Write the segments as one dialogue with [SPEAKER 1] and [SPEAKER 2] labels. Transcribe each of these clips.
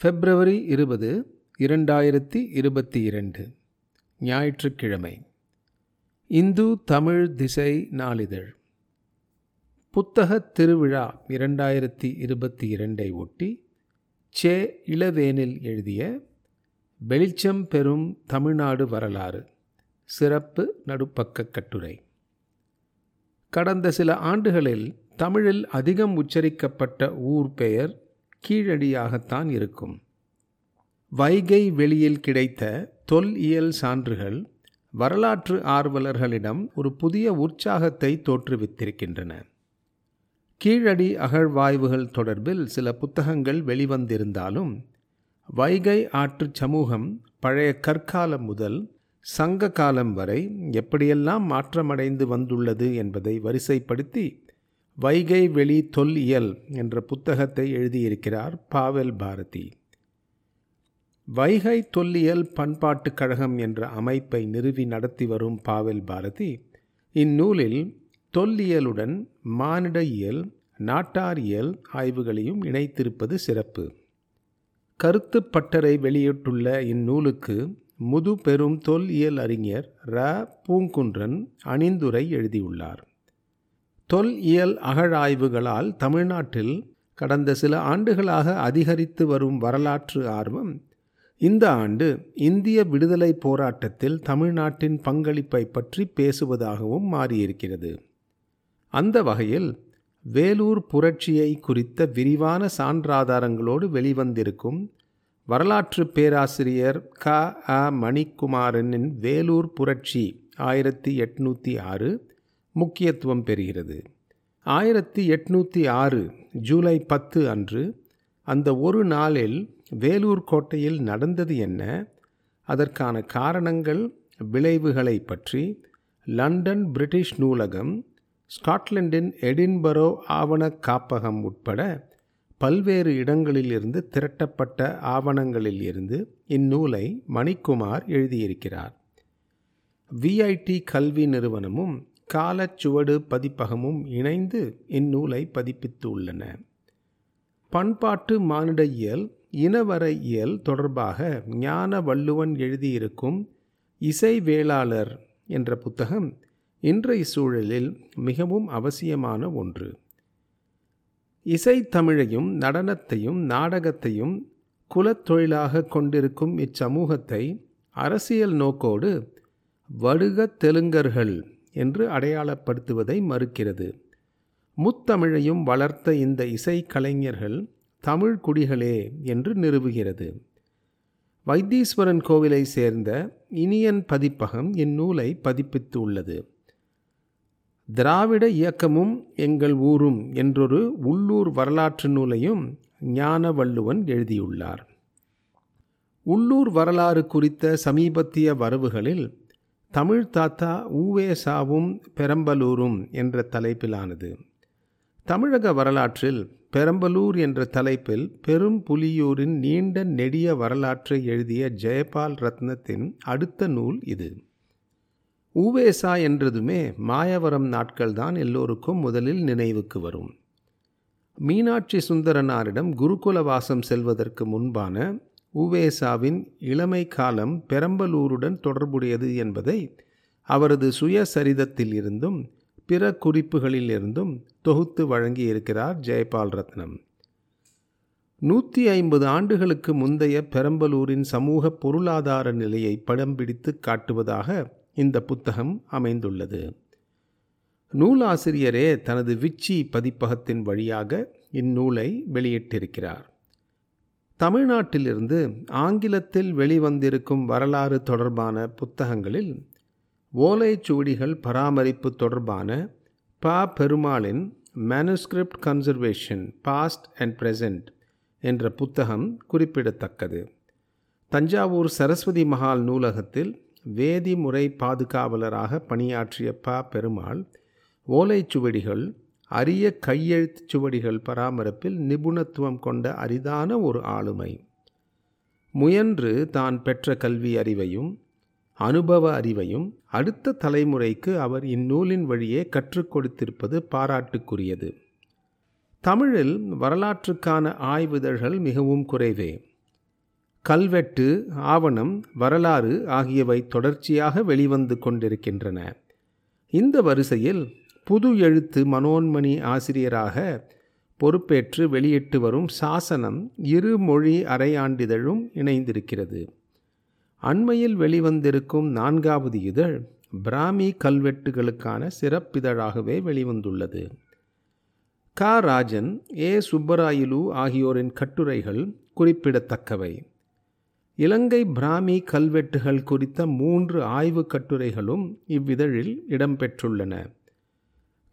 [SPEAKER 1] பிப்ரவரி இருபது இரண்டாயிரத்தி இருபத்தி இரண்டு. ஞாயிற்றுக்கிழமை. இந்து தமிழ் திசை நாளிதழ். புத்தகத் திருவிழா இரண்டாயிரத்தி இருபத்தி இரண்டை ஒட்டி சே. இளவேனில் எழுதிய வெளிச்சம் பெறும் தமிழ்நாடு வரலாறு சிறப்பு நடுப்பக்க கட்டுரை. கடந்த சில ஆண்டுகளில் தமிழில் அதிகம் உச்சரிக்கப்பட்ட ஊர் பெயர் கீழடியாகத்தான் இருக்கும். வைகை வெளியில் கிடைத்த தொல் இயல் சான்றுகள் வரலாற்று ஆர்வலர்களிடம் ஒரு புதிய உற்சாகத்தை தோற்றுவித்திருக்கின்றன. கீழடி அகழ்வாய்வுகள் தொடர்பில் சில புத்தகங்கள் வெளிவந்திருந்தாலும் வைகை ஆற்று சமூகம் பழைய கற்காலம் முதல் சங்க காலம் வரை எப்படியெல்லாம் மாற்றமடைந்து வந்துள்ளது என்பதை வரிசைப்படுத்தி வைகை வெளி தொல்இயல் என்ற புத்தகத்தை எழுதியிருக்கிறார் பாவல் பாரதி. வைகை தொல்லியல் பண்பாட்டுக் கழகம் என்ற அமைப்பை நிறுவி நடத்தி வரும் பாவல் பாரதி இந்நூலில் தொல்லியலுடன் மானிட இயல் நாட்டாரியல் ஆய்வுகளையும் இணைத்திருப்பது சிறப்பு. கருத்து பட்டறை வெளியிட்டுள்ள இந்நூலுக்கு முது பெரும் தொல்லியல் அறிஞர் ர. பூங்குன்றன் அணிந்துரை எழுதியுள்ளார். தொல் இயல் அகழாய்வுகளால் தமிழ்நாட்டில் கடந்த சில ஆண்டுகளாக அதிகரித்து வரும் வரலாற்று ஆர்வம் இந்த ஆண்டு இந்திய விடுதலை போராட்டத்தில் தமிழ்நாட்டின் பங்களிப்பை பற்றி பேசுவதாகவும் மாறியிருக்கிறது. அந்த வகையில் வேலூர் புரட்சியை குறித்த விரிவான சான்றாதாரங்களோடு வெளிவந்திருக்கும் வரலாற்று பேராசிரியர் க. அ. மணிக்குமாரனின் வேலூர் புரட்சி ஆயிரத்தி எட்நூற்றி ஆறு முக்கியத்துவம் பெறுகிறது. ஆயிரத்தி எட்நூற்றி ஆறு ஜூலை பத்து அன்று அந்த ஒரு நாளில் வேலூர் கோட்டையில் நடந்தது என்ன? அதற்கான காரணங்கள் விளைவுகளை பற்றி லண்டன் பிரிட்டிஷ் நூலகம் ஸ்காட்லாண்டின் எடின்பரோ ஆவண காப்பகம் உட்பட பல்வேறு இடங்களிலிருந்து திரட்டப்பட்ட ஆவணங்களில் இருந்து இந்நூலை மணிக்குமார் எழுதியிருக்கிறார். விஐடி கல்வி நிறுவனமும் காலச்சுவடு பதிப்பகமும் இணைந்து இந்நூலை பதிப்பித்து உள்ளன பண்பாட்டு மானிட இயல் இனவர இயல் தொடர்பாக ஞான வள்ளுவன் எழுதியிருக்கும் இசை வேளாளர் என்ற புத்தகம் இன்றைய சூழலில் மிகவும் அவசியமான ஒன்று. இசைத்தமிழையும் நடனத்தையும் நாடகத்தையும் குலத்தொழிலாக கொண்டிருக்கும் இச்சமூகத்தை அரசியல் நோக்கோடு வடுக தெலுங்கர்கள் என்று அடையாளப்படுத்துவதை மறுக்கிறது. முத்தமிழையும் வளர்த்த இந்த இசை கலைஞர்கள் தமிழ் குடிகளே என்று நிறுவுகிறது. வைத்தீஸ்வரன் கோவிலை சேர்ந்த இனியன் பதிப்பகம் இந்நூலை பதிப்பித்து உள்ளது. திராவிட இயக்கமும் எங்கள் ஊரும் என்றொரு உள்ளூர் வரலாற்று நூலையும் ஞானவள்ளுவன் எழுதியுள்ளார். உள்ளூர் வரலாறு குறித்த சமீபத்திய வரவுகளில் தமிழ் தாத்தா ஊவேசாவும் பெரம்பலூரும் என்ற தலைப்பிலானது. தமிழக வரலாற்றில் பெரம்பலூர் என்ற தலைப்பில் பெரும் புலியூரின் நீண்ட நெடிய வரலாற்றை எழுதிய ஜெயபால் ரத்னத்தின் அடுத்த நூல் இது. ஊவேசா என்றதுமே மாயவரம் நாட்கள்தான் எல்லோருக்கும் முதலில் நினைவுக்கு வரும். மீனாட்சி சுந்தரனாரிடம் குருகுல வாசம் செல்வதற்கு முன்பான உவேசாவின் இளமை காலம் பெரம்பலூருடன் தொடர்புடையது என்பதை அவரது சுயசரிதத்தில் இருந்தும் பிற குறிப்புகளிலிருந்தும் தொகுத்து வழங்கி இருக்கிறார் ஜெயபால் ரத்னம். நூற்றி ஐம்பது ஆண்டுகளுக்கு முந்தைய பெரம்பலூரின் சமூக பொருளாதார நிலையை படம் பிடித்து காட்டுவதாக இந்த புத்தகம் அமைந்துள்ளது. நூலாசிரியரே தனது விச்சி பதிப்பகத்தின் வழியாக இந்நூலை வெளியிட்டிருக்கிறார். தமிழ்நாட்டிலிருந்து ஆங்கிலத்தில் வெளிவந்திருக்கும் வரலாறு தொடர்பான புத்தகங்களில் ஓலைச்சுவடிகள் பராமரிப்பு தொடர்பான ப. பெருமாளின் manuscript conservation past and present என்ற புத்தகம் குறிப்பிடத்தக்கது. தஞ்சாவூர் சரஸ்வதி மகால் நூலகத்தில் வேதிமுறை பாதுகாவலராக பணியாற்றிய ப. பெருமாள் ஓலைச்சுவடிகள் அரிய கையெழுத்துச் சுவடிகள் பராமரிப்பில் நிபுணத்துவம் கொண்ட அரிதான ஒரு ஆளுமை. முயன்று தான் பெற்ற கல்வி அறிவையும் அனுபவ அறிவையும் அடுத்த தலைமுறைக்கு அவர் இந்நூலின் வழியே கற்றுக் கொடுத்திருப்பது பாராட்டுக்குரியது. தமிழில் வரலாற்றுக்கான ஆய்விதழ்கள் மிகவும் குறைவே. கல்வெட்டு ஆவணம் வரலாறு ஆகியவை தொடர்ச்சியாக வெளிவந்து கொண்டிருக்கின்றன. இந்த வரிசையில் புது எழுத்து மனோன்மணி ஆசிரியராக பொறுப்பேற்று வெளியிட்டு வரும் சாசனம் இரு மொழி அரையாண்டிதழும் இணைந்திருக்கிறது. அண்மையில் வெளிவந்திருக்கும் நான்காவது இதழ் பிராமி கல்வெட்டுகளுக்கான சிறப்பிதழாகவே வெளிவந்துள்ளது. க. ராஜன் ஏ. சுப்பராயிலு ஆகியோரின் கட்டுரைகள் குறிப்பிடத்தக்கவை. இலங்கை பிராமி கல்வெட்டுகள் குறித்த மூன்று ஆய்வு கட்டுரைகளும் இவ்விதழில் இடம்பெற்றுள்ளன.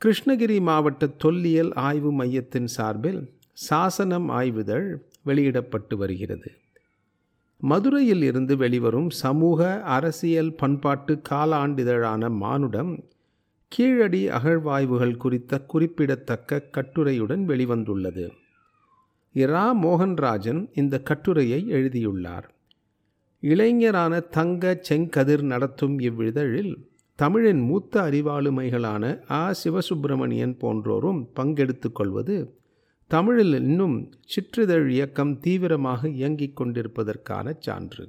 [SPEAKER 1] கிருஷ்ணகிரி மாவட்ட தொல்லியல் ஆய்வு மையத்தின் சார்பில் சாசனம் ஆய்வுதழ் வெளியிடப்பட்டு வருகிறது. மதுரையில் இருந்து வெளிவரும் சமூக அரசியல் பண்பாட்டு காலாண்டிதழான மானுடம் கீழடி அகழ்வாய்வுகள் குறித்த குறிப்பிடத்தக்க கட்டுரையுடன் வெளிவந்துள்ளது. இரா மோகன்ராஜன் இந்த கட்டுரையை எழுதியுள்ளார். இளைஞரான தங்க செங்கதிர் நடத்தும் இவ்விதழில் தமிழின் மூத்த அறிவாளுமைகளான ஆ. சிவசுப்பிரமணியன் போன்றோரும் பங்கெடுத்து கொள்வது தமிழில் இன்னும் சிற்றிதழ் இயக்கம் தீவிரமாக இயங்கிக் கொண்டிருப்பதற்கான சான்று.